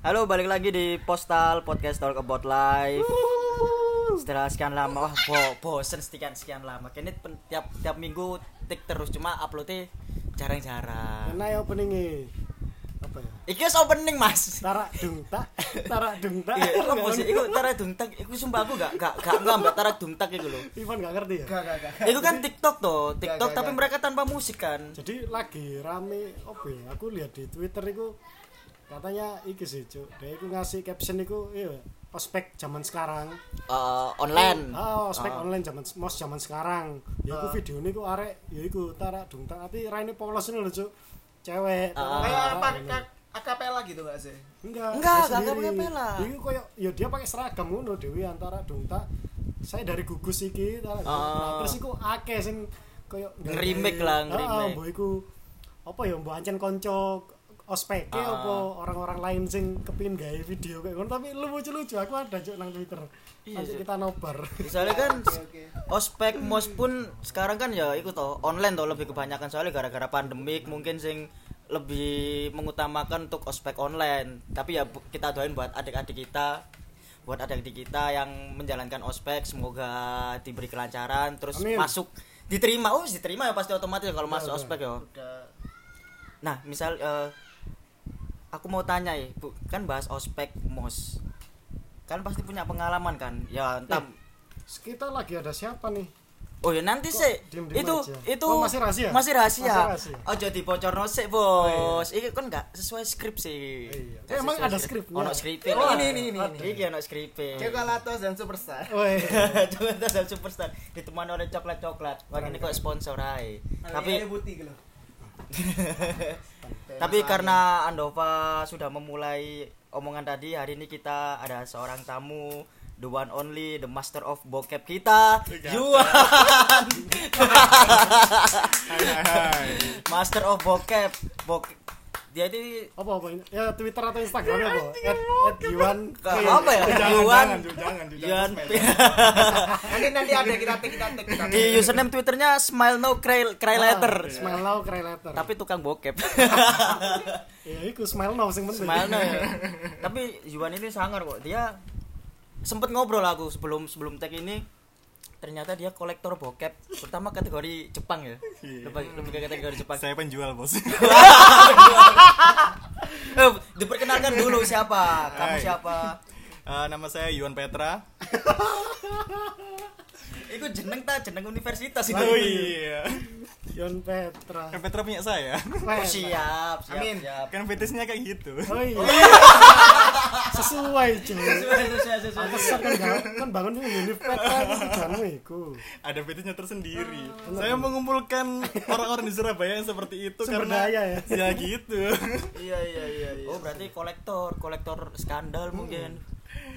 Halo, balik lagi di Postal Podcast Talk About Life. Setelah sekian lama, wah bo bosen sekian sekian lama. Kini tiap tiap minggu tik terus cuma uploadnya jarang-jarang. Enak ya openingnya apa ya? Iki opening mas. Tarak dung tak, tarak dung tak. Iya, apa sih? Iku tara dungtak, iku sumpah aku gak gak gak ngambek tara dungtak iku lho. Ivan gak ngerti ya. Gak, gak, gak. Itu kan TikTok toh, TikTok gak, tapi gak. mereka tanpa musik kan. Jadi lagi rame apa ya? Aku lihat di Twitter itu katanya iki sih cuk. Dia itu ngasih caption itu iya ospek zaman sekarang. Eh, online. Ah, ospek Ah. online zaman mos zaman sekarang. Ya iku video ini ku arek ya iku tarak tak tapi raine polos ini lho cuk. Cewek. Ah. Kayak apa Ini. ka- akapela gitu gak sih? Enggak, Enggak, enggak akapela. Iku koyo ya dia pakai seragam ngono Dewi antara Dungta. Saya dari gugus iki, ta- Ah. nah, terus iku akeh sing koyo Nge-remake lah, nge-remake. mbok iku apa ya mbok ancen kanca ospek Ah. apa orang-orang lain sing kepin gawe video kayak ngono tapi lucu-lucu aku ada cuk nang Twitter. Iya, kita nobar. Misalnya kan ospek mos pun sekarang kan ya ikut toh online toh lebih kebanyakan soalnya gara-gara pandemik mungkin sing lebih mengutamakan untuk ospek online tapi ya kita doain buat adik-adik kita buat adik-adik kita yang menjalankan ospek semoga diberi kelancaran terus Amin. masuk diterima oh diterima ya pasti otomatis kalau masuk ospek ya Udah. nah misal eh, aku mau tanya ya bu kan bahas ospek mos kan pasti punya pengalaman kan ya entah Kita lagi ada siapa nih? Oh ya nanti sih itu aja? itu Oh, masih rahasia? Masih rahasia. Masih rahasia. Oh jadi bocor sih bos. Oh, Ini kan nggak sesuai skrip sih. Iya. Nggak Eh, emang ada skrip. Ono skripnya. Oh, ini ada. ini ini. Ada. Iki ono skripnya. Cokalatos dan Superstar. Woi. Coba ada superstar ditemani oleh coklat-coklat. Wah ini kok sponsor aja. Tapi Air putih gitu. Tapi karena Andova sudah memulai omongan tadi, hari ini kita ada seorang tamu the one only the master of bokep kita Yuan. Master of bokep bokep dia ini apa apa ini? Ya Twitter atau Instagram apa? At, at Yuan apa ya Jangan, Yuan jangan, Ju, jangan, Ju, jangan Yuan. Nanti nanti ada kita tag kita tag. di username twitternya smile no cry, cry letter Smile now, cry later. tapi tukang bokep ya iku smile now sing penting. smile no ya. tapi Yuan ini sangar kok dia sempet ngobrol aku sebelum sebelum tag ini ternyata dia kolektor bokep terutama kategori Jepang ya Iya. lebih, lebih ke kategori Jepang Saya penjual bos. Eh, diperkenalkan dulu siapa kamu Hai. siapa Eh, nama saya Yuan Petra. itu jeneng ta jeneng universitas itu Oh iya. Yuan Petra. Kan Petra punya saya. Oh, siap siap Amin. siap Kan fetishnya kayak gitu. Oh iya. Sesuai cuy. Sesuai, sesuai, sesuai. Pantesan kan ga- kan bangun Univ Petra itu tujuanmu iku. Ada fetishnya tersendiri. Saya mengumpulkan orang-orang di Surabaya yang seperti itu Sumber karena daya ya. ya gitu. Iya iya iya iya. Oh berarti kolektor, kolektor skandal mungkin.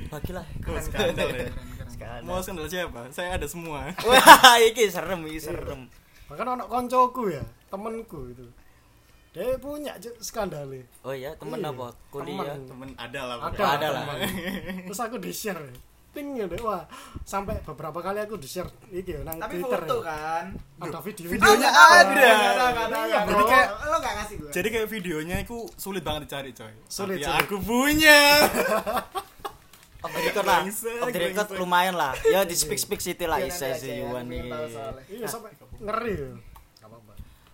Bagilah. Oh, skandal ya. Skandal. Mau skandal siapa? Saya ada semua. Wah, iki serem, iki serem. Bahkan anak koncoku ya, temenku itu. Dia punya cuk skandale. Oh iya, temen Iya, apa? Kuliah. temen. Temen ada lah. Ada, ada lah. Terus aku di-share. Ting ya deh, wah. Sampai beberapa kali aku di-share iki ya, nang Tapi Twitter. foto ya. kan. Ada video Videonya Oh, ada. Iya, jadi kayak- lo enggak ngasih gue. Jadi kayak videonya itu sulit banget dicari coy. Sulit, Tapi sulit. aku punya. Off the record lah. Off the record lumayan lah. Ya di speak speak city lah Iya, isa si ya, Yuan. Iya, sampai ngeri.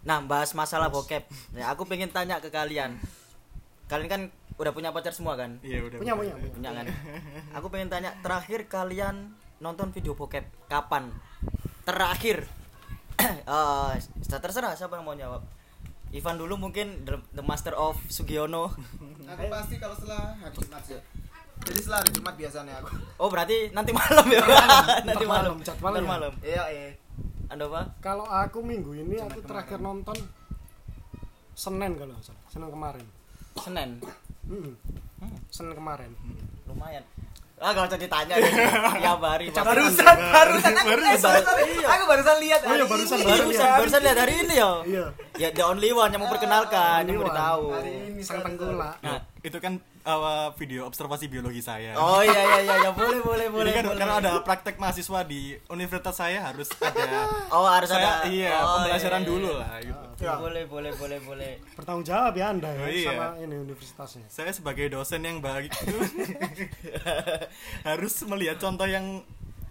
Nah, bahas masalah bokep. Ya, aku pengen tanya ke kalian. Kalian kan udah punya pacar semua kan? Iya udah. Punya, punya, punya. Punya kan? Aku pengen tanya terakhir kalian nonton video bokep kapan? Terakhir. Eh, terserah siapa yang mau jawab. Ivan dulu mungkin the, the master of Sugiono. Aku pasti kalau setelah hari Jumat sih. Jadi hari Jumat biasanya aku. Oh, berarti nanti malam ya. nanti malam. malam, jadwalnya. Ntar malam. Iya iya. Anda apa? Kalau aku minggu ini aku terakhir nonton Senin kalau nggak salah. Senin kemarin. Senin. Mm-mm. Senin kemarin. Lumayan. Ah, kalau jadi tanya. Ya bari. Barusan barusan aku Barusan. eh, sorry, sorry. Aku barusan lihat. Oh iya, hari barusan, ini. baru barusan barusan lihat hari ini ya. Iya. Ya the only one yang mau perkenalkan, yang memberitahu. Hari ini Sang sorry, tengkulak. Nah, itu kan uh, video observasi biologi saya. Oh iya iya iya ya, boleh boleh boleh. Jadi kan boleh. karena ada praktek mahasiswa di universitas saya harus ada Oh harus saya ada. iya oh, pembelajaran iya, iya. dulu lah gitu. Ya. Boleh boleh boleh boleh. bertanggung jawab ya anda ya Oh, iya. sama ini universitasnya Saya sebagai dosen yang baik itu harus melihat contoh yang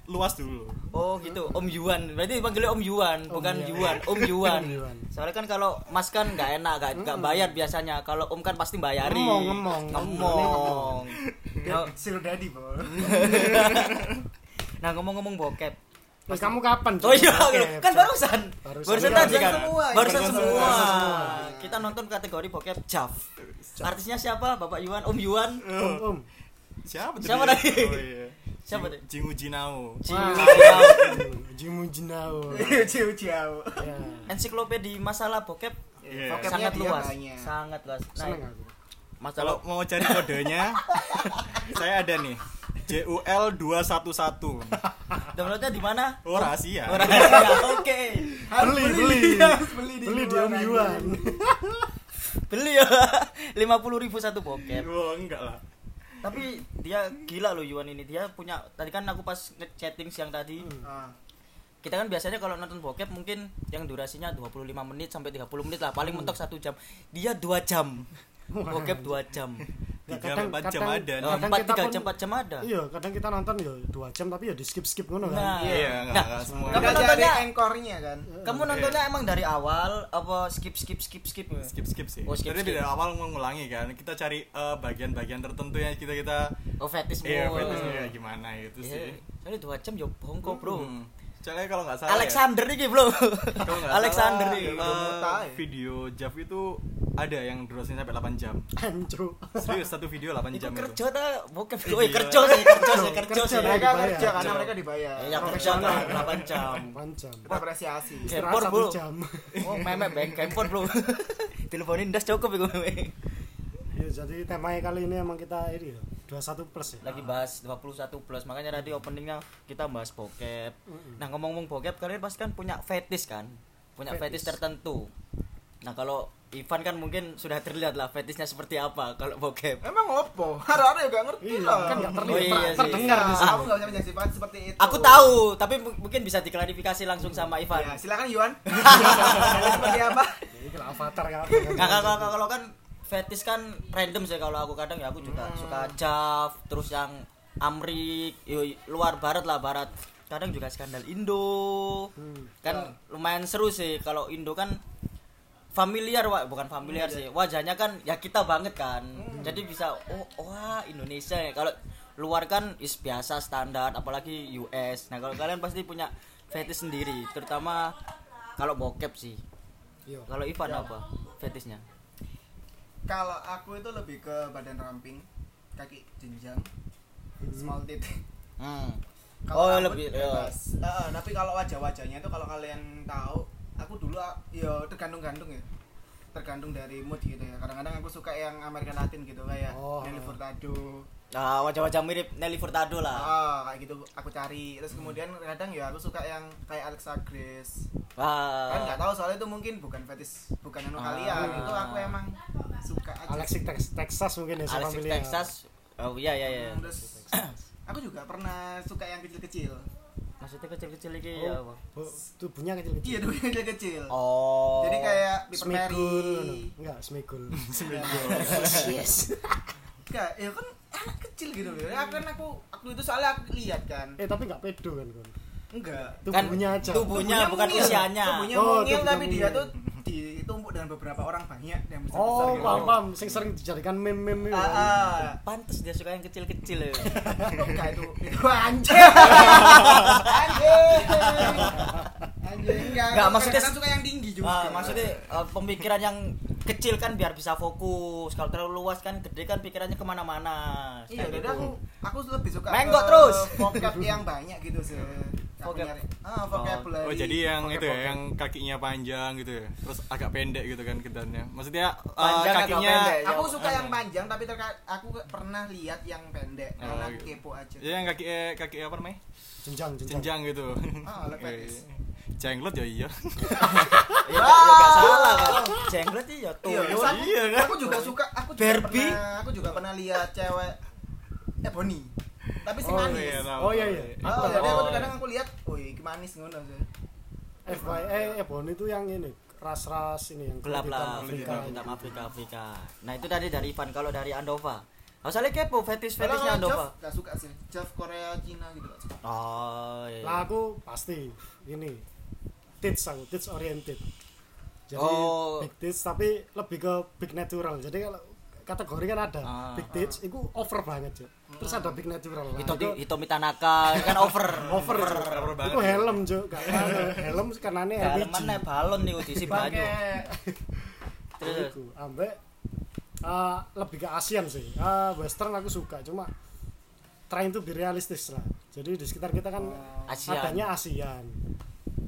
luas dulu. Oh gitu, Om Yuan. Berarti dipanggilnya Om Yuan, bukan Yuan. Yuan, Om Yuan. Om Yuan. Soalnya kan kalau Mas kan nggak enak, nggak nggak bayar biasanya. Kalau Om kan pasti bayari. Ngomong, ngomong. ngomong. Sugar daddy, Bro. Nah ngomong-ngomong bokep. Eh, kamu kapan Oh iya, Oke, kan barusan. Barusan. Barusan Iya, tadi kan. semua, Barusan barusan semua. semua. semua. Kita nonton kategori bokep Jav. Artisnya siapa? Bapak Yuan, Om Yuan. om om Siapa tuh? Siapa tadi? Oh iya. Siapa tuh? Jingu Jinao. Cium. Jimu Jinao Jauh jauh. ya Ensiklopedi masalah bokep Iya. Bokep. sangat luas. banyak. Sangat luas. seneng Nah, aku Kalau masalah mau cari kodenya, saya ada nih. JUL 211. downloadnya di mana? Oh rahasia. Oh, rahasia. Oke. beli beli beli di beli di Om. Yuan Beli ya. 50.000 ribu satu bokep. Oh enggak lah. Tapi dia gila loh Yuan ini. Dia punya tadi kan aku pas chatting siang tadi. Ah. Kita kan biasanya kalau nonton bokep mungkin yang durasinya 25 menit sampai 30 menit lah, paling mentok satu jam. Dia 2 jam. Bokep 2 jam. Ya, Tiga sampai empat jam ada. Oh, kadang 4 kita 3 pun- jam 4 jam ada. iya kadang kita nonton ya dua jam tapi ya di skip skip ngono Nah. kan Iya, enggak, Nah, enggak semua. Kamu Udah nontonnya- cari anchornya kan. Kamu nontonnya emang dari awal apa skip skip skip skip? skip skip sih. Oh, skip, skip. dari awal mengulangi kan. Kita cari eh, bagian-bagian tertentu yang kita kita Oh fetis iya kayak gimana gitu Iya. sih. Soalnya 2 jam ya bongko, Bro. Soalnya kalau nggak salah Alexander nih, Bro. Alexander salah, nih. mutai. video Jav itu ada yang durasinya sampai 8 jam. hancur Serius satu video 8 Itu jam itu. kerja bokep. Iya. Oh, kerja sih, kerja sih, kerja Kerja, sih. Mereka kerja karena mereka dibayar. Ya kerja kan 8 jam. panjang Kita apresiasi. Kempor, Bro. jam Oh, memek beng kempor, Bro. Teleponin das cukup iku memek. ya jadi temanya kali ini emang kita ini ya 21 plus ya Lagi bahas 21 plus, makanya tadi openingnya kita bahas bokep. Nah, ngomong-ngomong bokep, kalian pasti kan punya fetish kan? Punya fetish, Fetish. tertentu. Nah, kalau Ivan kan mungkin sudah terlihat lah fetishnya seperti apa kalau bokep. Emang opo? Harap gak ngerti iya lah. kan nggak Oh, terlihat iya ter- sih. terdengar di Nah, sini Aku gak bisa menyaksikan seperti itu. Aku tahu, tapi mu- mungkin bisa diklarifikasi langsung sama Ya, Ivan. silakan Yuan. Seperti apa? Ini kalau avatar kan kalau, kalau, kalau kan fetish kan random sih kalau aku kadang ya aku juga suka Jav, terus yang Amrik, luar barat lah barat. Kadang juga skandal Indo. Hmm. Kan lumayan seru sih kalau Indo kan familiar Wak. bukan familiar sih. Wajahnya kan ya kita banget kan. Jadi bisa oh wah Indonesia ya. Kalau luar kan is biasa standar apalagi US. Nah, kalau kalian pasti punya fetish sendiri, terutama kalau bokep sih. Iya. Kalau Ivan apa fetishnya? Kalau aku itu lebih ke badan ramping, kaki jenjang, small tit. Hmm. Kalau Oh, lebih bebas. Eh, tapi kalau wajah-wajahnya itu kalau kalian tahu, aku dulu ah, ya tergantung-gantung ya. Tergantung dari mood gitu ya. Kadang-kadang aku suka yang American Latin gitu kayak Oh. Nelly Furtado. Ah, wajah-wajah mirip Nelly Furtado lah. Ah, kayak gitu aku cari. Terus kemudian kadang ya aku suka yang kayak Alexa Grace. Wah. Kan nggak tahu soalnya itu mungkin bukan fetish, bukan anu Ah. kalian. Itu aku emang suka aja. Alexis Tex- Texas mungkin ya Alexis. Texas. Oh iya iya iya. Terus aku juga pernah suka yang kecil-kecil. Maksudnya kecil-kecil lagi ya apa? Oh, tubuhnya kecil-kecil. Iya, tuh kecil-kecil. Oh. Jadi kayak Piper enggak Smigul. yes. Enggak, ya kan anak kecil gitu loh. Ya kan aku aku itu soalnya aku lihat kan. Eh tapi enggak pedo kan kon. Enggak. Tubuhnya aja. Kan tubuhnya bukan mungil. usianya. Tubuhnya Oh, mungil tubuhnya tapi dia tuh beberapa orang banyak yang Oh, gitu. paham paham. Sing sering dijadikan meme-meme. itu. Ah, ah. Pantes dia suka yang kecil-kecil ya. Enggak itu. Itu anjing. Anjing. Anjing enggak. Maksudnya- suka yang tinggi juga. Ah, maksudnya eh, pemikiran yang kecil kan biar bisa fokus. Kalau terlalu luas kan gede kan pikirannya ke mana-mana. Iya, jadi aku aku lebih suka Menggok terus. vocab yang banyak gitu sih. Ah, vocabulary. Oh jadi yang itu ya, yang kakinya panjang gitu ya, terus agak pendek gitu kan kedannya. Maksudnya eh, Panjang agak kakinya, pendek. aku suka yang panjang tapi terka- aku pernah lihat yang pendek Oh, karena gitu. kepo aja. ya yang kaki eh, kaki apa namanya? Jenjang, jenjang. Jenjang gitu. Ah, like Iya, fetish. iya. jenglot ya iya. ya gak ya gak salah kan jenglot sih ya Iya, tuyul aku, Iya, kan? aku juga suka, aku juga Barbie. pernah, aku juga pernah lihat cewek Ebony. Tapi sing Oh, manis. iya. Oh, iya, iya. Oh, Apa, jadi aku Oh. kadang aku lihat, wih, iki manis ngono sih. FYI Ebon itu yang ini ras-ras ini yang gelap lah Afrika Afrika. hitam Afrika Afrika nah itu tadi dari Ivan kalau dari Andova Asalnya kepo fetish fetishnya kalau Andova gak suka sih. Jav Korea, Cina gitu gak suka. oh iya. Lah aku pasti ini tits aku tits oriented. Jadi Oh. big tits tapi lebih ke big natural. Jadi kalau kategori kan ada Ah. big tits itu over banget ya. Terus ada big natural. Nah, itu itu Hitomi Tanaka kan over over. over over banget. Itu helm jo, gak helm karena ini LPG. mana balon nih diisi banyu Pakai terus Itu ambek eh, lebih ke Asian sih. Eh, Western aku suka cuma trying to be realistis lah. Jadi di sekitar kita kan Asian. adanya ASEAN.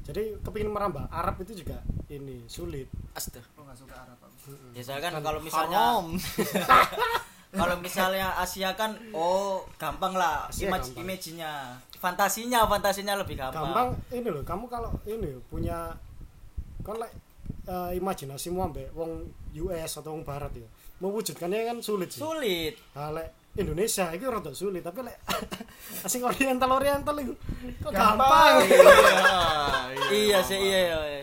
Jadi kepingin merambah Arab itu juga ini sulit. Astaga. aku gak suka Arab aku. Ya saya kan kalau misalnya. kalau misalnya Asia kan oh gampang lah image gampang. image-nya fantasinya fantasinya lebih gampang, Gampang ini loh, kamu kalau ini punya kan like, eh, imajinasimu ambek wong US atau wong barat ya. Mewujudkannya kan sulit sih. sulit Nah, lek Indonesia itu rada sulit, tapi lek asing oriental oriental itu kok Gampang. gampang. iya sih iya, iya.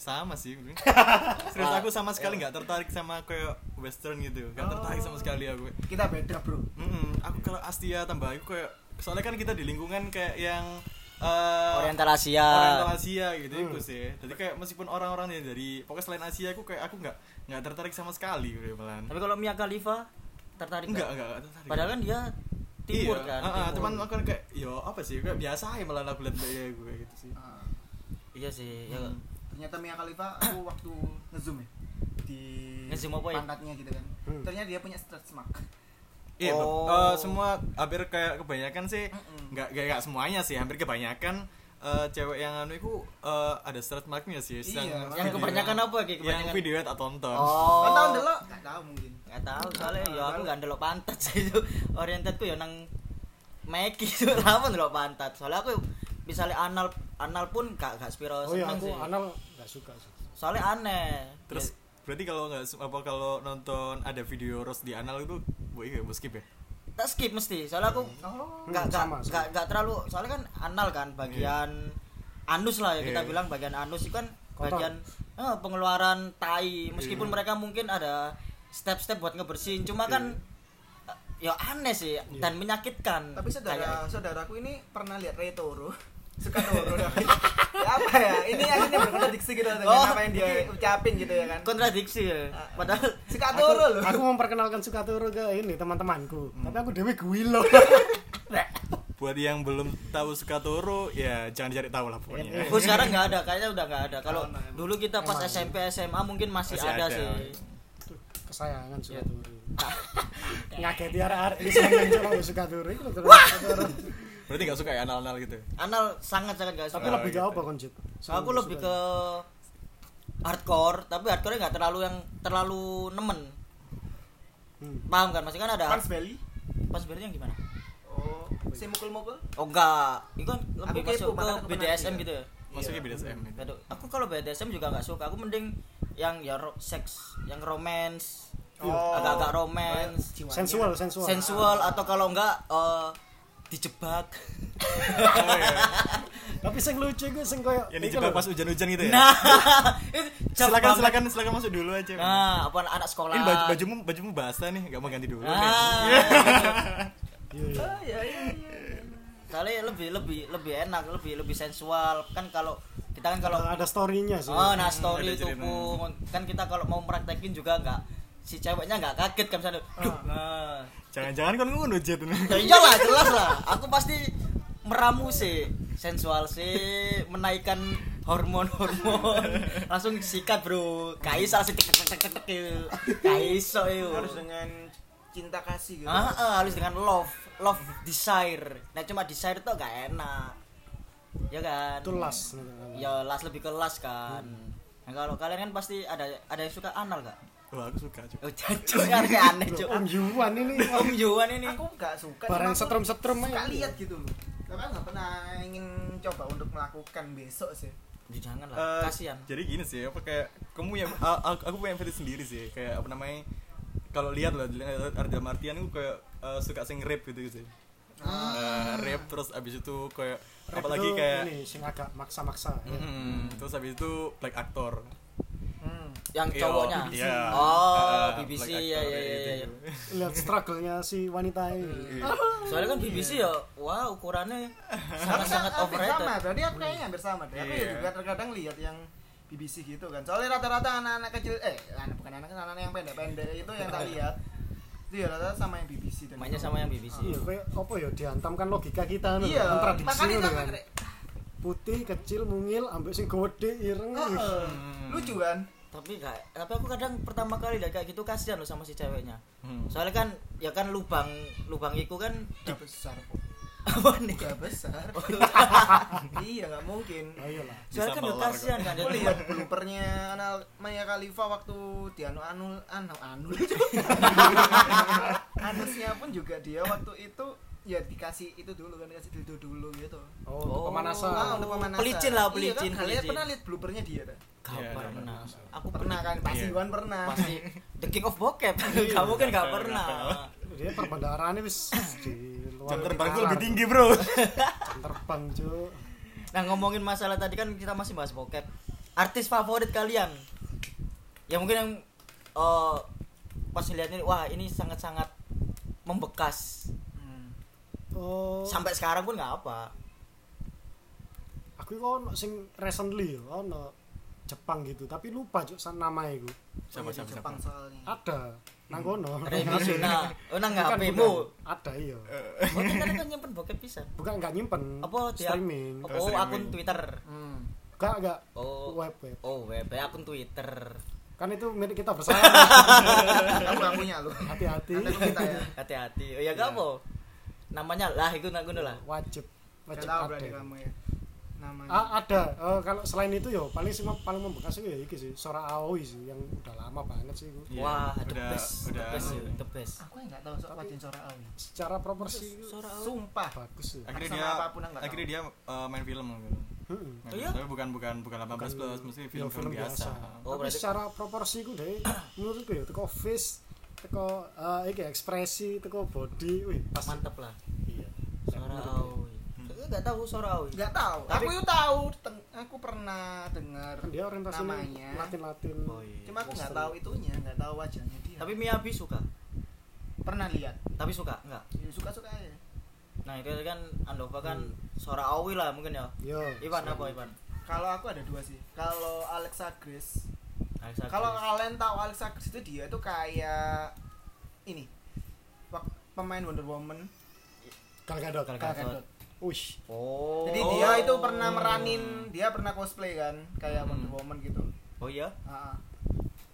Sama sih serius aku sama sekali nggak tertarik sama kayak western gitu nggak tertarik sama sekali aku Kita beda, Bro. Mm-mm, aku kalau Asia tambah aku kayak soalnya kan kita di lingkungan kayak yang eh, Oriental Asia Oriental Asia gitu Hmm. itu sih jadi kayak meskipun orang-orang yang dari pokoknya selain Asia aku kayak aku nggak nggak tertarik sama sekali gitu malahan tapi kalau Mia Khalifa tertarik enggak nggak? enggak enggak tertarik padahal kan dia timur iya. kan Ah, ah, timur. cuman aku kayak yo apa sih kayak biasa aja malah aku lihat dia gue kayak gitu sih Ah, iya sih ya Hmm. Ternyata Mia Khalifa aku waktu ngezoom ya di Ngezoom apa ya? pantatnya gitu kan. Hmm. Ternyata dia punya stretch mark. Iya, Oh. eh, semua hampir kayak kebanyakan sih, nggak nggak nggak semuanya sih, hampir kebanyakan eh, cewek yang anu itu eh, ada stretch marknya sih. Iya, yang kebanyakan apa Ki? Yang kebanyakan video tak tonton. oh Kan tahu dulu? Enggak tahu mungkin. nggak tahu soalnya ya aku nggak ndelok pantat sih itu orientatku ya nang Meki itu lama ndelok pantat soalnya aku misalnya anal anal pun gak gak spiro Oh iya, aku sih anal nggak suka sih. soalnya aneh Terus berarti kalau nggak apa kalau nonton ada video roast di anal itu, bu iya bu skip ya? tak skip mesti soalnya aku Oh. nggak sama. nggak nggak terlalu soalnya kan anal kan bagian anus lah ya kita Iya. bilang bagian anus itu kan Kotor. bagian eh, pengeluaran tai meskipun Iya. mereka mungkin ada step-step buat ngebersihin cuma kan eh, ya aneh sih dan menyakitkan Tapi saudara Kayak- saudaraku ini pernah lihat Ray Toro. Suka Toro. ya apa ya? Ini akhirnya berkontradiksi gitu dengan Oh, apa yang dia ucapin gitu ya kan. kontradiksi ya padahal Suka Toro loh. aku memperkenalkan Sukatoro ke ini teman-temanku. Tapi aku dewe guilo. Buat yang belum tahu Sukatoro, ya jangan dicari tahu lah pokoknya. Oh sekarang nggak ada, kayaknya udah nggak ada. Kalau dulu kita pas Emang. SMP SMA mungkin masih, Masih ada, ada. sih. Kesayangan Iya. Sukatoro. Ngaketi arek-arek di sana coba Sukatoro itu terus. Berarti nggak suka ya anal-anal gitu? Anal sangat sangat gak Tapi suka. Oh, lebih ke gitu. apa konjit? Aku lebih ke hardcore, tapi hardcore nggak terlalu yang terlalu nemen. Hmm. Paham kan? Masih kan ada Pans Belly. pas berarti yang gimana? Oh, si mukul-mukul. Oh enggak, itu kan lebih Aku masuk ke BDSM gitu ya. Masuknya Iya. BDSM gitu. Aku kalau BDSM juga nggak suka. Aku mending yang ya ro- seks, yang romance, Oh. agak-agak romance. Sensual, sensual. sensual atau kalau enggak eh, dijebak Oh iya. Tapi sing lucu iku sing koyo Yang dijebak pas hujan-hujan gitu ya? nah silakan silakan silakan masuk dulu aja. nah apa anak sekolah Ini baju, bajumu bajumu basah nih, nggak mau ganti dulu. ah Iya, iya. Oh, iya iya iya. soalnya lebih lebih lebih enak lebih lebih sensual kan kalau kita kan kalau Ada story-nya sih. oh nah story ada itu pun kan kita kalau mau praktekin juga enggak si ceweknya nggak kaget kan misalnya duh nah Jangan-jangan kan ngono jet. ya iyalah jelas lah. Aku pasti meramu sih. Sensual sih menaikkan hormon-hormon. Langsung sikat bro. Kaisa sih tek tek tek tek gitu. kaiso itu Harus dengan cinta kasih gitu. ah, ah, harus dengan love love desire. Nah cuma desire tuh gak enak. Ya kan? Itu las. ya las lebih ke las kan. Nah, kalau kalian kan pasti ada ada yang suka anal gak Wah, aku suka. Cuk. oh jancuk aneh aneh cuk Om Yuan ini om Yuan ini Aku nggak suka. barang aku setrum-setrum Suka aja. lihat gitu loh. tapi aku nggak pernah ingin coba untuk melakukan besok sih Ya, jangan Eh, lah kasihan jadi gini sih apa kayak kamu yang a- a- aku punya versi sendiri sih kayak apa namanya kalau lihat lah lihat Arda Martian itu kayak eh, suka sing rap gitu sih Eh, rap terus abis itu kayak Rap apalagi itu kayak ini sing agak maksa-maksa ya. Mm, terus habis itu aktor hmm. Yang Iya, cowoknya iya. oh BBC like ya ya ya, ya. Lihat struggle-nya si wanita ini. Iya. soalnya kan BBC ya wah ukurannya sangat sangat overrated sama berarti aku kayaknya hampir sama deh aku ya Iya. juga terkadang lihat yang BBC gitu kan soalnya rata-rata anak-anak kecil eh anak bukan anak anak yang pendek-pendek itu yang tak lihat itu ya rata-rata sama yang BBC dan mainnya sama yang BBC Iya, kayak apa ya dihantamkan logika kita nih. iya sama kan. kayak Putih, kecil, mungil, ambek sing gede, ireng. lucu kan tapi gak tapi aku kadang pertama kali lihat kayak gitu kasihan loh sama si ceweknya Hmm. soalnya kan ya kan lubang lubang itu kan Gak besar kok apa nih Gak besar iya nggak mungkin lah. soalnya kan kasihan kan aku jadi lihat bloopernya Anal Maya Khalifa waktu di anu anu anu anu anusnya pun juga dia waktu itu ya dikasih itu dulu kan dikasih dildo dulu gitu Oh, untuk pemanasan. Untuk pemanasan. pelicin lah Iya pelicin kan, kalian pernah lihat bloopernya dia dah? Gak Iya, pernah aku Pernah kan? Pasti Iya. Iwan pernah. pasti the king of bokep kamu kan gak pernah Dia perbendaharanya wis di luar jam terbangku nalar. lebih tinggi bro Jam terbang, Cuk. nah ngomongin masalah tadi kan kita masih bahas bokep artis favorit kalian ya mungkin yang eh, pas lihat ini wah ini sangat sangat membekas Hmm. Oh, sampai sekarang pun nggak apa aku ono sing recently ono Jepang gitu, tapi lupa cuk san nama iku. siapa Di siapa siapa Jepang soalnya. Ada nang kono. Remi Suna oh nang Bukan, HP bukan. mu Ada iya. Mungkin kan kan nyimpen bokep pisan Bukan enggak nyimpen. apa dia streaming. oh, streaming. akun Twitter Hmm. Enggak enggak oh web web. oh web akun Twitter Kan itu milik kita bersama. Kamu gak punya lu. Hati-hati. Aku minta ya. hati-hati oh ya gak apa namanya lah itu guna lah Wajib wajib ada. kamu ya. Namanya. Ah, ada. Eh, kalau selain itu yo paling sih paling membekas itu ya iki sih, Sora Aoi sih yang udah lama banget sih itu. Iya, wah the udah- best the udah- best ya, the best Aku enggak tahu soal Wajin Sora Awi. Secara proporsi Sora Aoi. Sumpah. bagus sih. akhirnya dia apa pun nggak akhirnya dia eh, main film gitu Heeh. Main Oh iya? film. tapi bukan bukan bukan 18 plus Bukan- mesti ya, film-film biasa Oh, Tapi berarti- secara proporsi ku deh menurutku ya teko face, teko eh iki ekspresi, teko body, wih pas mantep lah Iya. Sora Aoi aku nggak tahu Sora Aoi Enggak tahu. Tapi- aku itu tahu. Teng- aku pernah dengar dia orientasinya namanya. Latin-Latin. Oh, iya. Cuma aku nggak tahu itunya, nggak tahu wajahnya dia. tapi Miyabi suka pernah lihat. tapi suka enggak Ya, Suka-suka aja. nah itu kan Andova kan Sora Aoi lah mungkin ya Yo. Ivan apa Ivan Kalau aku ada dua sih. Kalau Alexa Grace Alexa Kalau kalian tahu Alexa Grace itu dia itu kayak ini pemain Wonder Woman Gal Gadot. Gal Gal Gadot. Wih. oh Jadi dia itu pernah meranin, dia pernah cosplay kan kayak Hmm. Wonder Woman gitu. oh iya Ah, ah.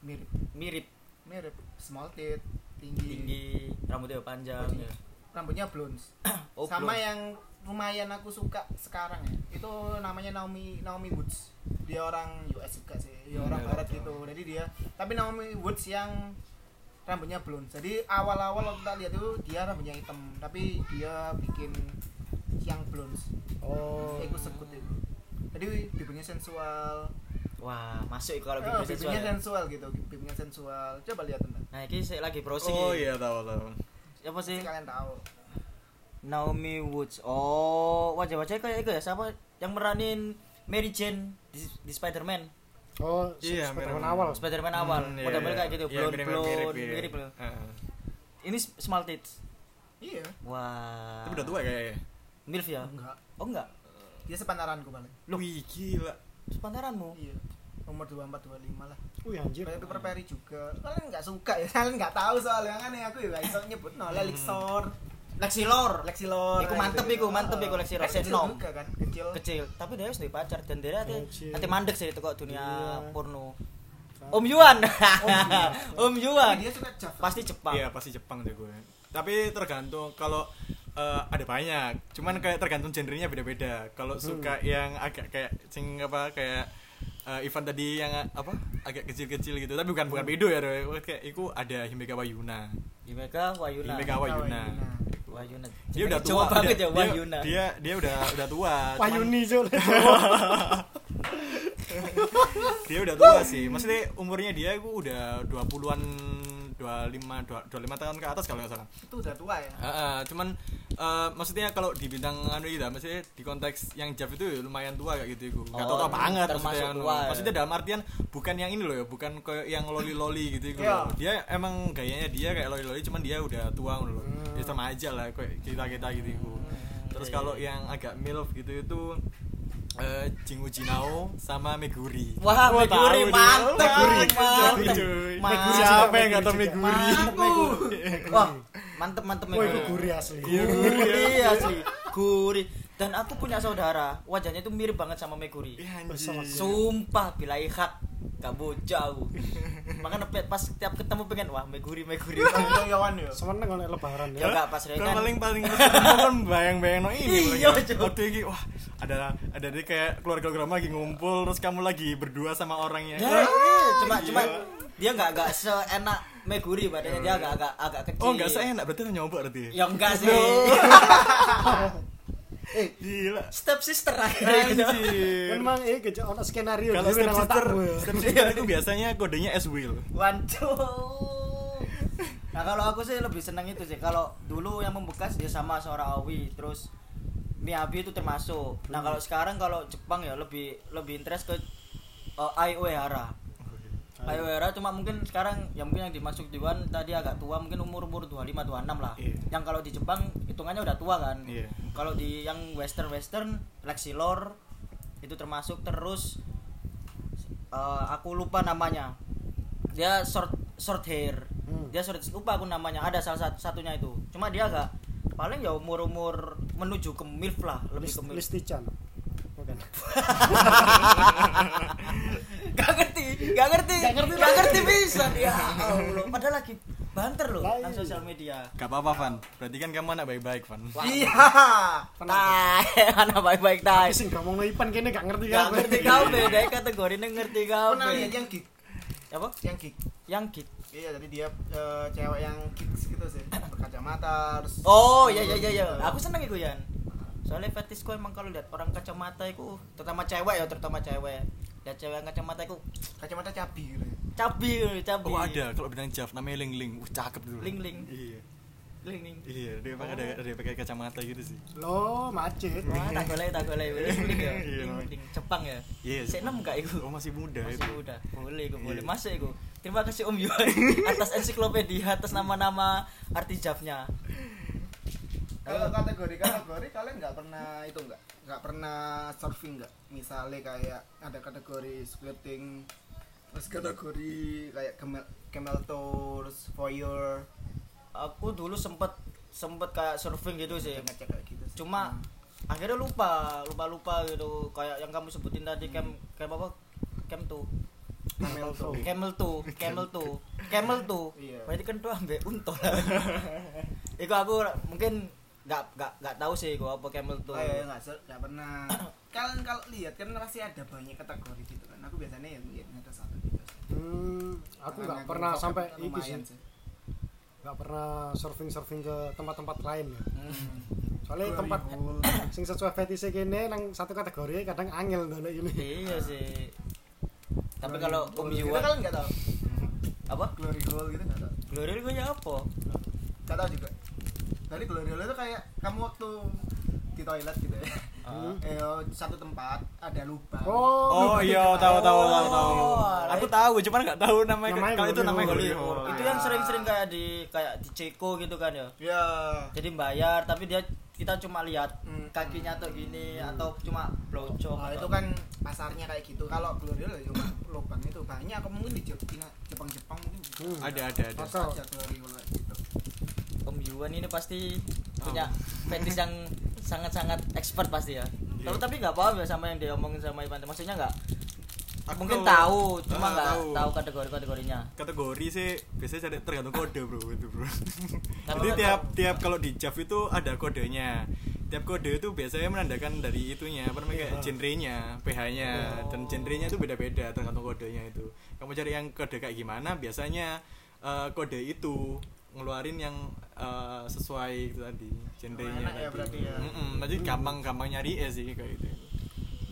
mirip, mirip mirip, small tit, tinggi, tinggi rambutnya panjang Body. ya. rambutnya blonde. Oh, Sama blonde. yang lumayan aku suka sekarang ya. Itu namanya Naomi Naomi Woods. Dia orang US juga sih, dia Hmm, orang iya, barat tahu. gitu. Jadi dia tapi Naomi Woods yang rambutnya blonde. Jadi awal-awal waktu kita lihat itu dia rambutnya hitam, tapi dia bikin yang blonde. Oh. Ikut sekut itu. Jadi bibirnya sensual. wah masuk kalau Eh, bibir bibirnya sensual ya. sensual gitu, bibirnya sensual. Coba lihat teman. nah ini saya lagi browsing oh iya tahu tahu siapa sih kalian tahu. Naomi Woods oh wajah-wajahnya kayak itu ya siapa yang meranin Mary Jane di, di Spider-Man Oh, Iya, Spider-Man awal. Spider-Man awal Hmm, iya, model-model iya. kayak gitu Iya, blonde mirip- blonde mirip, mirip, iya. ini small tits Iya. wah tapi udah tua kayaknya milf ya Enggak. oh enggak Dia sepantaranku paling. wih gila sepantaranmu Iya. Umur 24 25 lah. Wih anjir. Kayak Paper Perry juga. Kalian nggak suka ya? Kalian nggak tahu soalnya kan ya aku juga iso nyebut no Lexor, Lexilor Lexilor. Iku mantep iku, mantep iku Lexilor. Kecil Senom. juga kan, kecil. kecil tapi dia harus pacar dan dia nanti nanti mandek sih itu kok dunia Iya. porno Om Yuan Om Tapi Yuan dia suka Java. pasti Jepang iya pasti Jepang deh gue tapi tergantung kalau eh, ada banyak. Cuman kayak tergantung genrenya beda-beda. Kalau suka yang agak kayak sing apa kayak eh, Ivan tadi yang apa agak kecil-kecil gitu. Tapi bukan bukan bedo ya Roy. kayak itu ada Himeka Wayuna. Himeka Wayuna. Himeka Wayuna. Wayuna. Dia udah tua banget dia, ya Wahyuna. dia dia udah udah tua. Wayuni dia udah tua sih. Maksudnya umurnya dia itu udah 20-an 25 25 tahun ke atas kalau nggak salah Itu udah tua ya. Heeh, cuman eh, maksudnya kalau di bintang anu gitu maksudnya di konteks yang Jav itu ya lumayan tua kayak gitu iku. Enggak Oh, tua banget maksudnya anu. tua ya. Maksudnya dalam artian bukan yang ini loh ya, bukan kayak yang loli-loli gitu iku Iya. Dia emang gayanya dia kayak loli-loli cuman dia udah tua loh. Ya sama aja lah kayak kita-kita gitu iku. Terus Iya, kalau iya. yang agak milf gitu itu eh Jingu Jinao sama Meguri. Wah, Gua Meguri mantep, Meguri. mantep. Mantep. Siapa yang nggak tahu Meguri Meguri? Mantep, Wah, mantep mantep Woi, itu gurih asli. Gurih asli. Gurih. Dan aku punya saudara, wajahnya itu mirip banget sama Meguri. Iya, Sama- anjing. Sumpah, bila hak gak bocah. Makanya pas tiap ketemu pengen wah Meguri Meguri. Itu Yawan ya. Kalau lebaran Ya ya. enggak pas Kalau rekan. paling paling kan bayang-bayang no ini Iya. Cuk. waktu ini wah ada ada dia kayak keluarga-keluarga lagi ngumpul terus kamu lagi berdua sama orangnya Ya, iya, cuma cuma dia nggak nggak seenak Meguri badannya dia agak agak agak kecil. oh nggak seenak berarti lo nyoba berarti Ya enggak sih. gila Step sister anjir memang eh kecil ono skenario kalau step sister ya. step sister itu biasanya kodenya S will Waduh. Nah kalau aku sih lebih seneng itu sih. Kalau dulu yang membekas dia sama seorang Awi, terus Miyabi itu termasuk. Nah kalau sekarang kalau Jepang ya lebih lebih interest ke uh, Ai Uehara. Ai Uehara cuma mungkin sekarang yang mungkin yang dimasuk di One tadi agak tua mungkin umur umur 25 26 lah. Iya. Yang kalau di Jepang hitungannya udah tua kan. Iya. Kalau di yang western western Lexilor itu termasuk terus eh, aku lupa namanya dia short short hair Hmm. dia short lupa aku namanya ada salah satu satunya itu cuma dia agak paling ya umur umur menuju ke milf lah lebih List, ke milf Listichan. Bukan. gak ngerti gak ngerti gak ngerti gak ngerti bisa ya Allah padahal lagi banter loh Lain. nang sosial media gak apa-apa Van berarti kan kamu anak baik-baik Van Iya. tai anak baik-baik tai Tapi sing ngomong Ipan kene gak ngerti gak kan. ngerti kau beda kategori ini ngerti kau Pernah lihat yang geek, apa yang geek. yang git Iya, jadi dia eh, cewek yang geeks gitu sih. Berkacamata terus Oh iya iya iya iya. Aku seneng iku Yan. Soalnya fetishku emang kalau lihat orang kacamata iku, terutama cewek ya, terutama cewek. Lihat cewek yang kacamata iku kacamata cabi gitu. cabi, cabi. oh ada kalau bintang Jav namanya Ling Ling Wah, cakep dulu Ling Ling. iya Ling ling. iya dia emang ada ada pakai kacamata gitu sih Lo macet. Wah, tak golek tak golek ling ling ya. Iya, Ling ling Jepang ya. Iya, Jepang. enam gak iku? oh masih muda Masih itu muda. Boleh iku, boleh. Iya. Masuk iku. Terima kasih Om Yuan atas ensiklopedia atas nama-nama arti Javnya. Kalau kategori kategori kalian nggak pernah itu nggak nggak pernah surfing nggak? Misalnya kayak ada kategori squirting, terus kategori kayak camel camel tours, voyeur, Aku dulu sempet sempet kayak surfing gitu sih. ngecek kayak gitu. sih. cuma akhirnya lupa lupa lupa gitu kayak yang kamu sebutin tadi camp camp apa camp tuh camel tour. camel tuh camel tuh camel tuh Iya. berarti kan tuh ambek unta itu aku mungkin nggak nggak nggak tahu sih gua apa camel tuh Oh iya nggak se- nggak pernah. Kalian kalau lihat kan pasti ada banyak kategori gitu kan. Aku biasanya ya lihat ada satu gitu. Hmm, aku nggak pernah sampai lumayan sih. Nggak pernah surfing surfing ke tempat-tempat lain ya. Hmm. Soalnya tempat sing sesuai fetishnya kene nang satu kategori kadang angel ndono ini. iya sih tapi kalau Om Itu Yuan kalian nggak tahu. apa Glory hole gitu nggak tahu. glory gue ya apa Nggak tahu juga. Jadi glory hole itu kayak kamu waktu di toilet gitu ya. Ah. Eh, satu tempat ada lubang. Oh lu- iya tahu tahu tahu tahu. Oh, Aku tahu cuman nggak tahu namanya. Namanya Kalau itu namanya. Glory Itu itu yang sering-sering kayak di kayak di Ceko gitu kan ya Ya. jadi bayar tapi dia kita cuma lihat Hmm. kakinya atau gini atau cuma Oh, atau- itu kan pasarnya kayak gitu. Kalau ya cuma lubang itu banyak. Aku mungkin di Jepang, Jepang, mungkin Hmm. Ada ada ada. Ada glory Yuan ini pasti Oh. punya fetish yang sangat-sangat expert pasti ya. Iya. tapi tapi nggak apa-apa ya sama yang diomongin sama Ivan. Maksudnya nggak? Aku mungkin tahu. cuma Ah, nggak tahu. tahu kategori kategorinya kategori sih biasanya cari tergantung kode bro itu bro. Tapi jadi tiap tiap kalau di Jav itu ada kodenya. Tiap kode itu biasanya menandakan dari itunya apa namanya kayak Iya. genrenya ph-nya dan genrenya itu beda-beda tergantung kodenya itu. Kamu cari yang kode kayak gimana biasanya eh, kode itu ngeluarin yang eh, sesuai itu tadi genrenya ya tadi. berarti ya. Mm-mm, berarti gampang-gampang nyari ya sih kayak gitu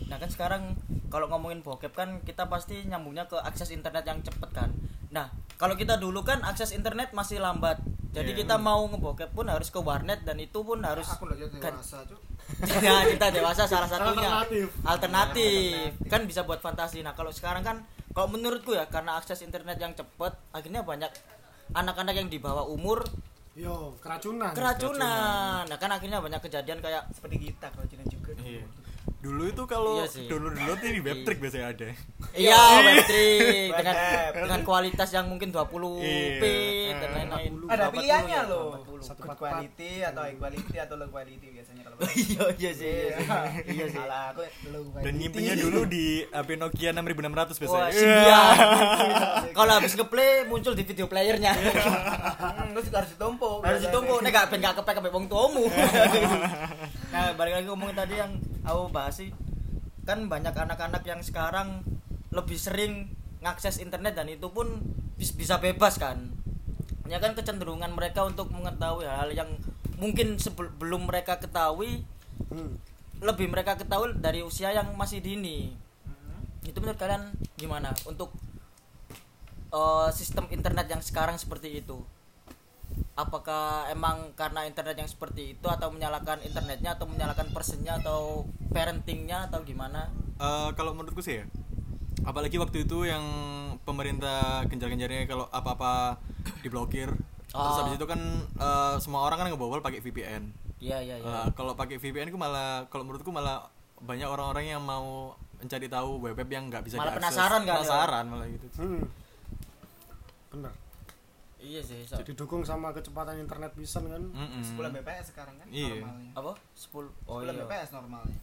Nah kan sekarang kalau ngomongin bokep kan kita pasti nyambungnya ke akses internet yang cepet kan. Nah kalau kita dulu kan akses internet masih lambat. Jadi Iya. kita mau ngebokep pun harus ke warnet dan itu pun harus aku kan- dewasa ya kita dewasa salah satunya Alternatif. alternatif kan bisa buat fantasi nah kalau sekarang kan kalau menurutku ya karena akses internet yang cepet akhirnya banyak anak-anak yang di bawah umur Yo, keracunan. keracunan. Nah kan akhirnya banyak kejadian kayak seperti kita kalau juga. Iya dulu itu kalau Iya sih. download download ini webtrick biasanya ada. Iya webtrick dengan dengan kualitas yang mungkin 20p Iya. dan lain-lain. Ada 20, pilihannya ya, loh. 40. Satu good quality atau high quality atau low quality biasanya kalau iya iya sih iya sih. Iya sih. Alah, aku low quality. Dan nyimpennya dulu di HP Nokia 6600 Wah, biasanya. Siap. Kalau habis ngeplay muncul di video playernya. Hmm, terus juga harus ditumpuk harus ditumpuk nek gak ben gak kepek kepek wong tuamu. Nah balik lagi ngomongin tadi yang aku bahas sih kan banyak anak-anak yang sekarang lebih sering ngakses internet dan itu pun bis- bisa bebas kan ya kan kecenderungan mereka untuk mengetahui hal yang mungkin sebelum mereka ketahui Hmm. lebih mereka ketahui dari usia yang masih dini Hmm. itu menurut kalian gimana untuk eh, sistem internet yang sekarang seperti itu apakah emang karena internet yang seperti itu atau menyalakan internetnya atau menyalakan personnya atau parentingnya atau gimana Eh, kalau menurutku sih ya apalagi waktu itu yang pemerintah gencar-gencarnya kalau apa-apa diblokir terus Oh. habis itu kan eh, semua orang kan ngebobol pakai VPN iya iya iya Eh, kalau pakai VPN itu malah kalau menurutku malah banyak orang-orang yang mau mencari tahu web web yang nggak bisa Malah diakses. penasaran kan, ya? penasaran malah gitu Hmm. Bener. Iya sih so. Jadi dukung sama kecepatan internet bisa kan. Mm-mm. 10 bps sekarang kan Iya. normalnya apa 10 oh 10 iya bps normalnya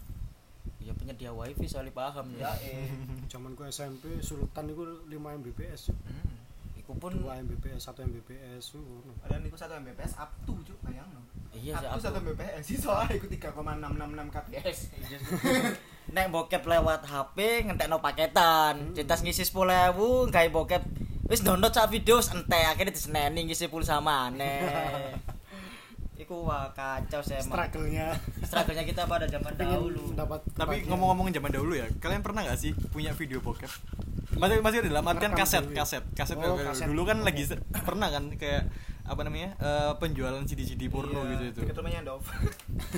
iya penyedia wifi soalnya paham ya ya eh Zaman ku SMP Sultan itu 5 Mbps. hmm. Iku pun 2 Mbps, 1 Mbps. uh. Padahal niku 1 mbps up to cuk bayang no iya sih aku. 1 mbps sih soalnya iku 3,666 kbps Iya nek bokep lewat HP ngentekno paketan. Cetas ngisi 10.000 gawe bokep. Wis download sak video wis entek akhirnya diseneni ngisi pulsa maneh iku wah kacau sih emang. Struggle-nya. Struggle-nya kita pada zaman dahulu. tapi kebahagiaan. ngomong-ngomong zaman dahulu ya kalian pernah nggak sih punya video bokep? Masih masih dalam artian kaset kaset kaset Oh, kayak- kaset. dulu kan lagi pernah kan? Kayak apa namanya eh, penjualan CD CD porno Iya, gitu itu deket rumahnya Dov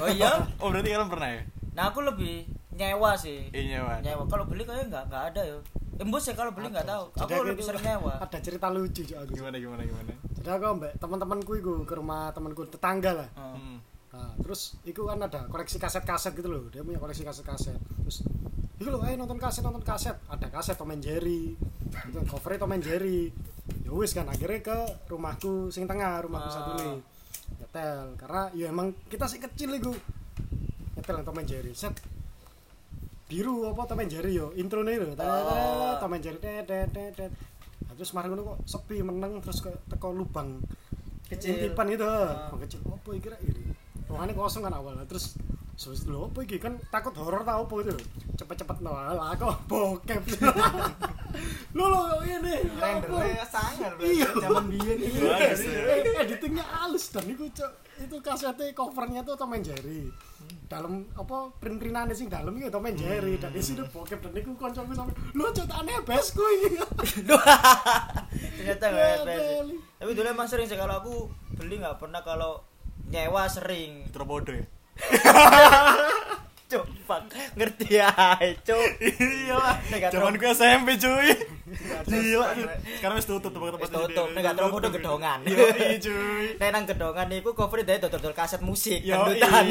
oh iya oh berarti kalian pernah ya nah aku lebih nyewa sih iya nyewa nyewa kalau beli kayaknya nggak nggak ada ya embus ya kalau beli nggak tahu Jadi aku lebih itu sering nyewa Ada cerita lucu Cuk, aku. gimana gimana gimana Jadi aku mbak teman-temanku iku ke rumah temanku tetangga lah. Oh. Hmm. Nah, terus iku kan ada koleksi kaset-kaset gitu loh. Dia punya koleksi kaset-kaset. Terus iku loh, ayo nonton kaset, nonton kaset. Ada kaset Tom and Jerry. Itu covernya Tom and Jerry. Ya wis kan akhirnya ke rumahku sing tengah, rumahku Ah. satu nih. Nyetel karena ya emang kita sih kecil iku. Nyetel Tom and Jerry. Set biru apa Tom and Jerry yo intro nih lho Oh. Tom and Jerry tet tet. Nah, terus kemarin kok sepi meneng terus ke teko lubang Kecil. intipan gitu Ah. kecil apa kira ini ruangannya kosong kan awal terus Terus lho apa iki? Kan takut horor tau apa itu? Cepet-cepet no lah kok bokep? Lho lho ini ya rendernya sangar Iya. zaman biyen itu Bagus, ya. Eh, editingnya halus dan itu cok itu kasetnya covernya tuh Tom and Jerry. Dalam apa print printan sing dalam itu Tom and Jerry. Dan di sini bokep dan itu koncoku sampe cok aneh besku ini ternyata FPS sih. tapi dulu emang sering sih kalau aku beli nggak pernah kalau nyewa sering. Terbodoh ya. cuk fuck ngerti ya cuk Iya lah. Zaman gue SMP cuy. Gila. Sekarang wis tutup tempat-tempat tutup, nek gak terlalu gedongan. Iya cuy. Nek nang gedongan niku cover dari dodol kaset musik Yo, dangdutan.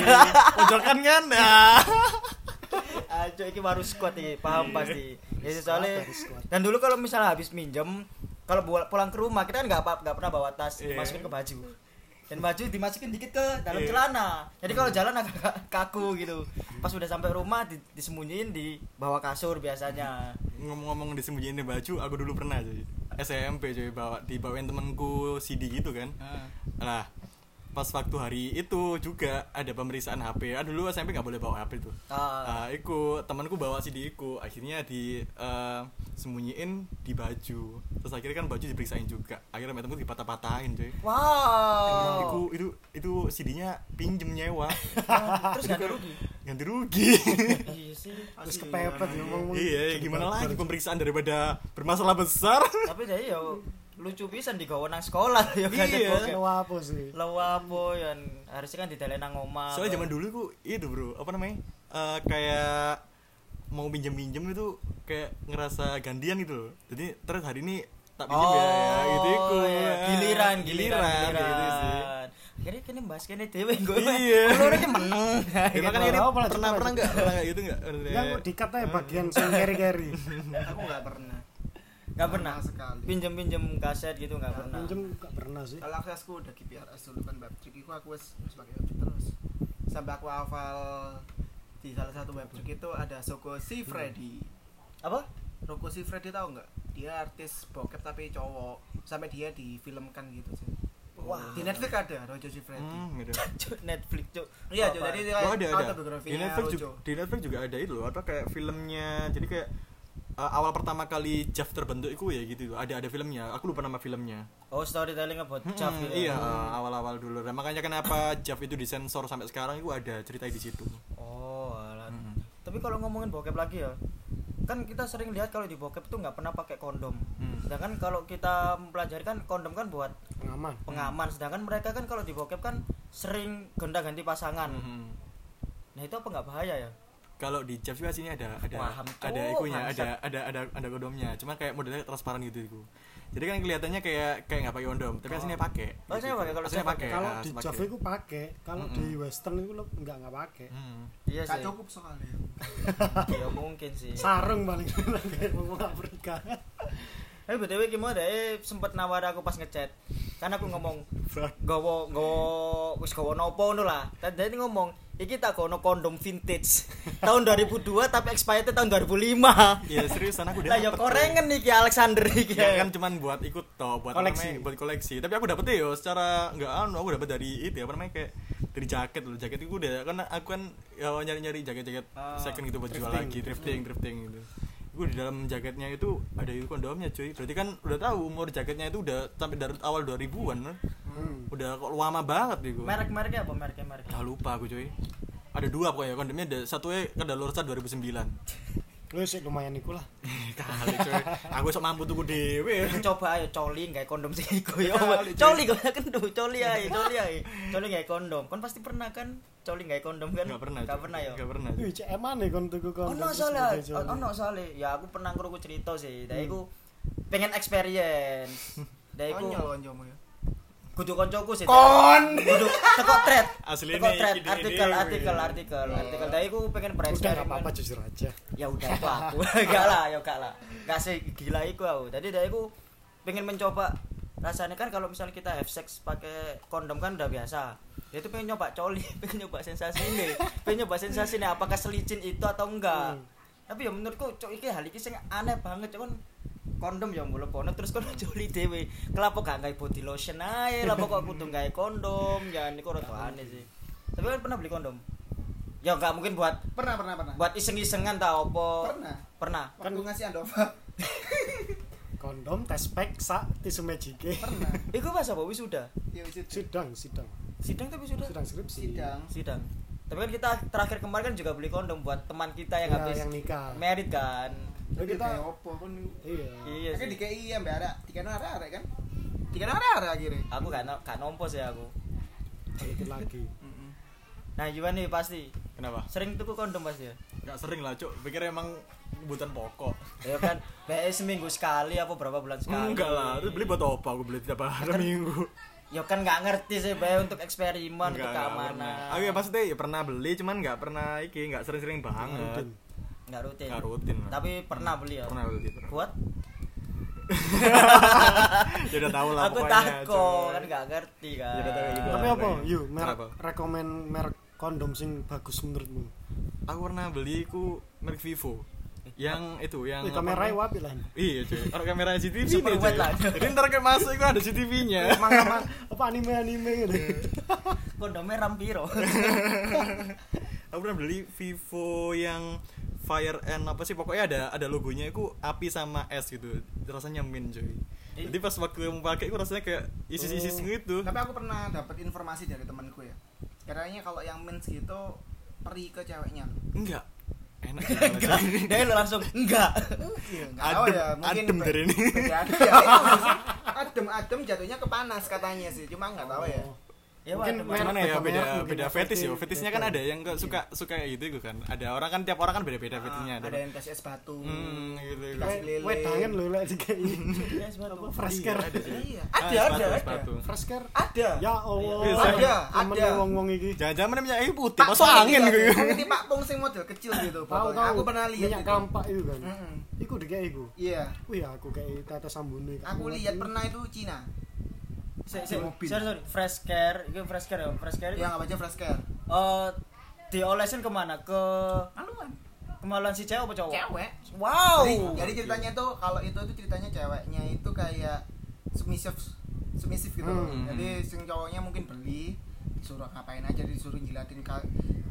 pojokan kan? Ah. Ah, cuk iki baru squad iki, paham pasti. Ya soalnya dan dulu kalau misalnya habis minjem kalau pulang ke rumah kita kan nggak nggak pernah bawa tas Iya. dimasukin ke baju dan baju dimasukin dikit ke dalam Iya. celana jadi kalau jalan agak kaku gitu pas udah sampai rumah di- disembunyiin di bawah kasur biasanya Ngomong-ngomong disembunyiin di baju, aku dulu pernah cuy. SMP cuy bawa dibawain temanku CD gitu kan. Lah, pas waktu hari itu juga ada pemeriksaan HP. Ah dulu SMP nggak boleh bawa HP tuh. Ah. Ah, iku temanku bawa CD iku, akhirnya di eh, sembunyiin di baju. Terus akhirnya kan baju diperiksain juga. Akhirnya temanku dipatah-patahin, coy. wow Iku itu itu CD-nya pinjem nyewa. terus gak ada rugi Ganti rugi. iya sih terus kepepet ngomong iya, gimana lagi pemeriksaan daripada bermasalah besar. tapi dia ya lucu pisan di nang sekolah ya kan Iya. apa sih Lo apa ya harusnya kan didalen nang omah. Soalnya zaman dulu ku itu, Bro. Apa namanya? Eh, kayak mau pinjem-pinjem itu kayak ngerasa gantian gitu loh. Jadi terus hari ini tak pinjem ya, ya, gitu iku. iya. giliran, giliran, giliran, giliran. gitu sih. Akhirnya kene bahas kene dhewe gue. Iya. Loro ki meneng. Ya, makanya ini pernah pernah enggak pernah enggak gitu enggak? Enggak kok dikat aja bagian sing keri-keri aku nggak pernah Enggak pernah. Sekali Pinjem-pinjem kaset gitu enggak pernah. pinjem gak pernah sih kalau aksesku udah GPRS dulu kan web trick itu aku wis wis pakai web terus sampai aku hafal di salah satu web trick itu ada Soko si Freddy Apa? Roko si Freddy tahu nggak dia artis bokep tapi cowok sampai dia difilmkan gitu sih Wah. di Netflix ada Rojo si Freddy Hmm, gitu. Netflix, Cuk. iya? Cuk, jadi dia Oh, ada ada. Di Netflix juga, di Netflix juga ada itu loh, apa kayak filmnya. Jadi kayak eh, awal pertama kali Jeff terbentuk itu ya gitu. Ada ada filmnya. Aku lupa nama filmnya. Oh, storytelling about Mm-mm, Jav gitu. Iya, eh, awal-awal dulu. Dan makanya kenapa Jeff itu disensor sampai sekarang itu ada cerita di situ. Oh, alah. Mm-mm. Tapi kalau ngomongin bokep lagi ya, kan kita sering lihat kalau di bokep tuh nggak pernah pakai kondom. Hmm. Sedangkan kalau kita mempelajari kan kondom kan buat pengaman pengaman, sedangkan mereka kan kalau di bokep kan sering gonta-ganti pasangan. Mhm. Nah, itu apa nggak bahaya ya? Kalau di Jeff juga sini ada ada Paham, ada ikunya, ada ada ada ada kondomnya. Cuma kayak modelnya transparan gitu itu. Jadi kan kelihatannya kayak kayak nggak pakai kondom, tapi aslinya pakai. Oh, aslinya pakai. Kalau saya pakai. kalau ah, di. Jav itu pakai kalau di Western itu lo enggak enggak pakai Hmm. Iya sih. cukup soalnya Ya mungkin sih. sarung paling kayak ngomong Afrika Tapi btw gimana deh sempet nawar aku pas ngechat. Kan aku ngomong gowo gowo wis gowo nopo ngono lah. Tadi ini ngomong iki tak gono kondom vintage tahun 2002 tapi expired tahun 2005. Iya seriusan aku Lah ya dapet, korengan iki Alexander iki. Ya kan cuman buat ikut toh, buat Koleksi. namanya, buat koleksi. Tapi aku dapet yo secara enggak anu, aku dapet dari itu ya, apa namanya kayak dari jaket loh. Jaket itu udah kan aku kan ya, nyari-nyari jaket-jaket Ah, second gitu buat jual lagi, drifting, drifting gitu. Gue di dalam jaketnya itu ada kondomnya cuy. Berarti kan udah tahu umur jaketnya itu udah sampai dari awal 2000-an kan. hmm. Udah kok lama banget nih gue. Merek-mereknya apa merek-merek? merek Gak lupa aku cuy. Ada dua pokoknya kondomnya ada satunya kadaluarsa 2009. lu sih lumayan iku lah Kali cuy. Aku sok mampu tuku dhewe. Coba ayo coli nggak kondom sih iku ya. Coli kok kendu, coli ae, coli ae. Coli nggak kondom. Kon pasti pernah kan coli nggak kondom kan? Gak pernah. Gak cuy. pernah ya. Gak pernah. Wih, cek eman nih kon tuku kon. ono soalnya ono soalnya ya aku pernah ngrungok cerita sih dari aku pengen experience dari aku ya kudu koncoku sih Kon! kudu teko thread. Asli teko thread artikel artikel artikel artikel. Dari aku pengen Udah enggak bereksperimen apa-apa jujur aja. ya udah itu aku. Enggak lah ya enggak lah. Enggak sih gila iku aku. Tadi dari aku pengen mencoba rasanya. Kan kalau misalnya kita have sex pakai kondom kan udah biasa. Dia tuh pengen nyoba coli pengen nyoba sensasi ini. Pengen nyoba sensasi ini apakah selicin itu atau enggak. Hmm. tapi ya menurutku cok iki hal iki sing aneh banget cok kan kondom ya mulai kono terus kono coli dewe kenapa gak gawe body lotion ae lah kok kudu gawe kondom ya niku rada aneh sih tapi kan pernah beli kondom ya nggak mungkin buat pernah pernah pernah buat iseng-isengan tau apa pernah pernah waktu ngasih Andova Kondom, tes pack, sak, tisu magic. pernah Iku pas apa wisuda? ya wis itu. Sidang, sidang. Sidang tapi sudah Sidang skripsi. sidang sidang. Tapi kan kita terakhir kemarin kan juga beli kondom buat teman kita yang Ya, habis yang nikah. merit kan. Jadi kita kayak opo kan iya. Iya sih. di KI ya mbak Ara tiga ada ada kan tiga ada akhirnya Aku gak no, gak nompo sih aku. Balikin lagi. Mm-mm. Nah, Yuan nih pasti Kenapa? sering tuku kondom pasti ya. Gak sering lah, Cuk. Pikir emang kebutuhan pokok. Ya kan, BE seminggu sekali apa berapa bulan sekali. Enggak lah, terus beli buat apa? Aku beli tiap hari minggu. Ya kan nggak ngerti sih BE untuk eksperimen untuk Enggak, pernah. keamanan. Aku ya pasti ya pernah beli, cuman nggak pernah iki, nggak sering-sering banget. Rutin. Nggak rutin. Nggak rutin lah. Tapi pernah beli ya. Pernah beli, pernah. Buat ya udah tahu lah aku takut kan nggak ngerti kan. Ya udah tahu gitu. Tapi apa? Yuk, merek Apa? rekomen merek kondom sing bagus menurutmu. Aku pernah beli ku merek Vivo. yang itu yang kameranya namanya? wapi lah. iya cuy orang kamera CCTV nih cuy lah. jadi ntar kayak masuk itu ada CCTV-nya Emang emang apa anime-anime gitu. kondomnya rampiro aku pernah beli Vivo yang Fire and apa sih pokoknya ada ada logonya itu api sama es gitu. Rasanya min cuy. Eh. jadi pas waktu mau pakai itu rasanya kayak isis isis Oh. gitu tapi aku pernah dapat informasi dari temanku ya. Katanya kalau yang mens gitu perih ke ceweknya. Enggak. Enak. Enggak. Dia lu langsung enggak. Iya, Adem- ya, mungkin adem dari ini. ya, adem adem jatuhnya ke panas katanya sih. Cuma nggak tahu ya. Oh. Ya Mungkin Cuman ya beda beda beda ya, fetis ya. Fetisnya kan ada yang nggak suka suka kayak gitu kan. Ada orang kan tiap orang kan beda-beda fetisnya. Ah, ada yang kasih es batu Hmm, gitu. gitu. Wet- lek dikai. Ya, sepatu. Apa fresh care. Iya, ada sih. iya Ah, ada ada ada care. ada Ya Allah. Iya, ada, Temen ada. wong-wong iki. Jangan-jangan minyak air putih, masuk angin gitu. Ngerti Pak Pung sing model kecil gitu Tahu pokoknya. tahu. aku pernah lihat minyak itu. kampak itu kan. Iku dikei iku. iya Wih aku kayak tata sambune. aku lihat pernah itu Cina Se- mobil. sorry sorry. Fresh care itu fresh care ya fresh care yang apa aja fresh care. Eh diolesin ke mana? Ke maluan. Kemaluan si cewek apa cowok? Cewek. Wow! Jadi, jadi ceritanya tuh kalau itu tuh ceritanya ceweknya itu kayak submissive submissive gitu loh. Hmm. jadi sing cowoknya mungkin beli disuruh ngapain aja disuruh jilatin ka,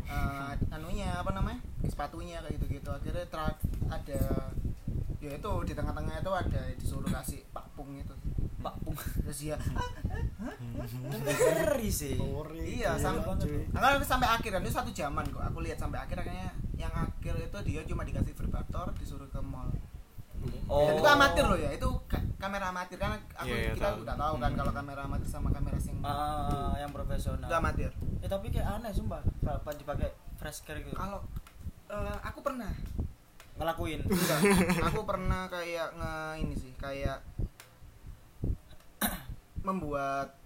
eh, anunya apa namanya sepatunya kayak gitu gitu akhirnya tra- ada ya itu di tengah-tengah itu ada disuruh kasih pakpung itu Pak Pung terus dia ngeri sih. Iya sampai Nah, sampai akhir kan itu satu jaman kok. Aku lihat sampai akhir akhirnya yang akhir itu dia cuma dikasih vibrator disuruh ke mall. Oh Dan itu amatir loh ya, itu ka- kamera amatir. Kan aku Iya, iya, kita tahu. udah tahu kan Hmm. kalau kamera amatir sama kamera sing Ah, yang profesional. Itu amatir. ya tapi kayak aneh sumpah. Apa dipakai fresh care gitu? Kalau eh, aku pernah, ngelakuin? Enggak, aku pernah kayak nge ini sih, kayak membuat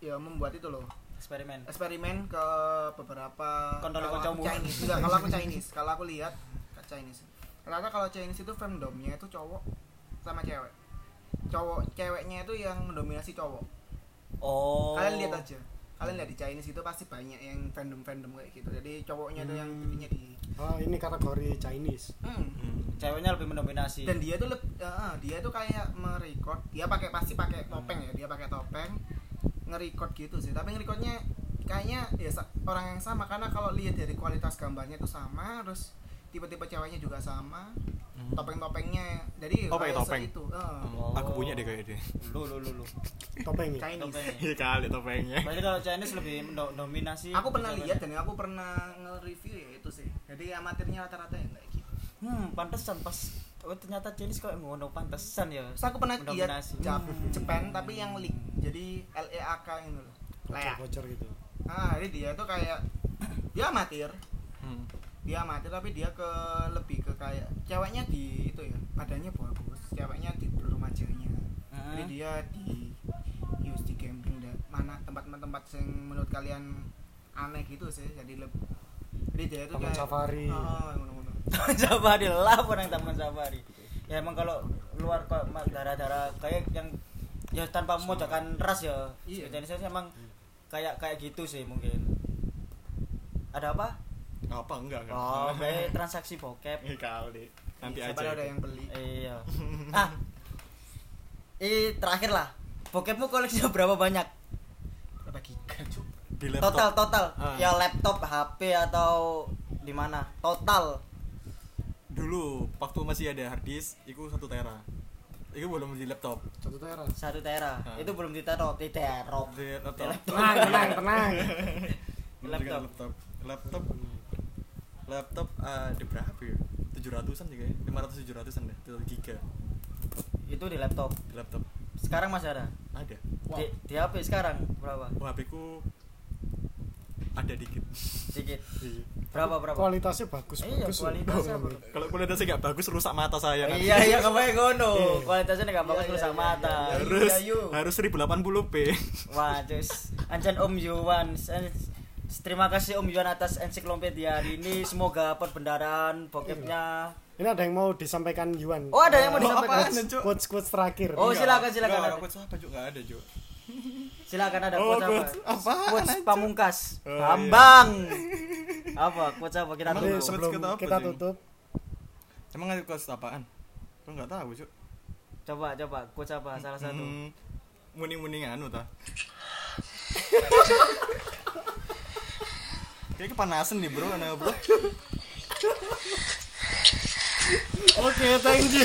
ya membuat itu loh. Eksperimen. Eksperimen ke beberapa Kontol kalau aku. Chinese. Enggak kalau aku Chinese. Kalau aku lihat Chinese. Ternyata kalau Chinese itu fandomnya itu cowok sama cewek. Cowok ceweknya itu yang mendominasi cowok. Oh. Kalian lihat aja kalian lihat di Chinese itu pasti banyak yang fandom fandom kayak gitu. Jadi cowoknya tuh yang intinya di Oh, ini kategori Chinese. Hmm. Hmm. ceweknya lebih mendominasi. Dan dia tuh eh, dia tuh kayak merecord. Dia pakai pasti pakai topeng ya. Dia pakai topeng nge-record gitu sih. Tapi nge-recordnya kayaknya ya orang yang sama. Karena kalau lihat dari kualitas gambarnya tuh sama terus tipe-tipe ceweknya juga sama Hmm. topeng-topengnya jadi Oh, pakai kayak topeng? itu eh. Oh. Aku punya deh kayak dia. lu lu lu lu Topeng. Chinese Topengnya. Iya kali topengnya. berarti kalau Chinese lebih mendominasi aku pernah lihat dan aku pernah nge-review ya itu sih jadi amatirnya rata-rata yang kayak gitu hmm pantesan pas oh ternyata Chinese kok ngono pantesan ya Terus aku pernah lihat. Jap, Japan tapi yang leak jadi LEAK ini loh Leak. Bocor-bocor gitu. ah jadi dia tuh kayak dia amatir Hmm. Dia amatir tapi dia ke lebih ke kayak ceweknya di itu ya badannya bagus ceweknya di blur rumahnya Hmm. jadi dia di use di camping dan mana tempat-tempat yang menurut kalian aneh gitu sih jadi lebih jadi dia itu Taman kayak safari. oh, taman safari lah orang taman safari. Ya emang kalau luar kok daerah-daerah kayak yang ya tanpa memojokkan ras ya. Iya. Sih emang kayak kayak gitu sih mungkin. Ada apa Apa enggak kan? oh kayak transaksi bokep Iya kali. Nanti Siapa aja. ada yang beli iya ah ini terakhir lah bokepmu koleksinya berapa banyak berapa giga cuk Di laptop. total total Ah. ya laptop HP atau di mana total Dulu waktu masih ada hard disk, itu satu tera. Itu belum di laptop. Satu tera. satu tera Ah. itu belum diterop diterop Di laptop. Tenang, tenang, tenang. Belum Laptop. di laptop. Laptop. Laptop ada berapa ya? 700-an sih kayaknya. 500 700-an deh. 7 giga itu di laptop di laptop. sekarang masih ada Ada. di, di HP sekarang berapa Wah, HP ku ada dikit. sedikit Iya. berapa berapa Kualitasnya bagus, iya bagus. kualitasnya Oh. Kalau kualitasnya nggak bagus rusak mata saya nanti. iya iya kamu gono Iya. kualitasnya nggak bagus Iya, rusak iya, mata iya, iya. harus ayu. harus 1080p. wah cus ancan Om Yuwan An- terima kasih Om Yuwan atas ensiklopedia hari ini semoga perbendaharaan bokepnya Ini ada yang mau disampaikan Yuan. oh ada yang mau Oh, disampaikan? Quotes quotes terakhir. Oh, Enggak, silakan, silakan. enggak, quotes apa juga enggak ada, Cuk. silakan ada Oh, quotes apa quotes pamungkas Oh, iya. Bambang apa quotes apa kita Quotes sebelum kita apa, kita Jeng? tutup, Emang ngasih quotes apaan? Kok nggak tahu, Cuk. coba coba quotes apa salah satu Hmm, muning-muning anu ta. Kayak kepanasan nih, Bro, ana, Bro. Oke, thank you.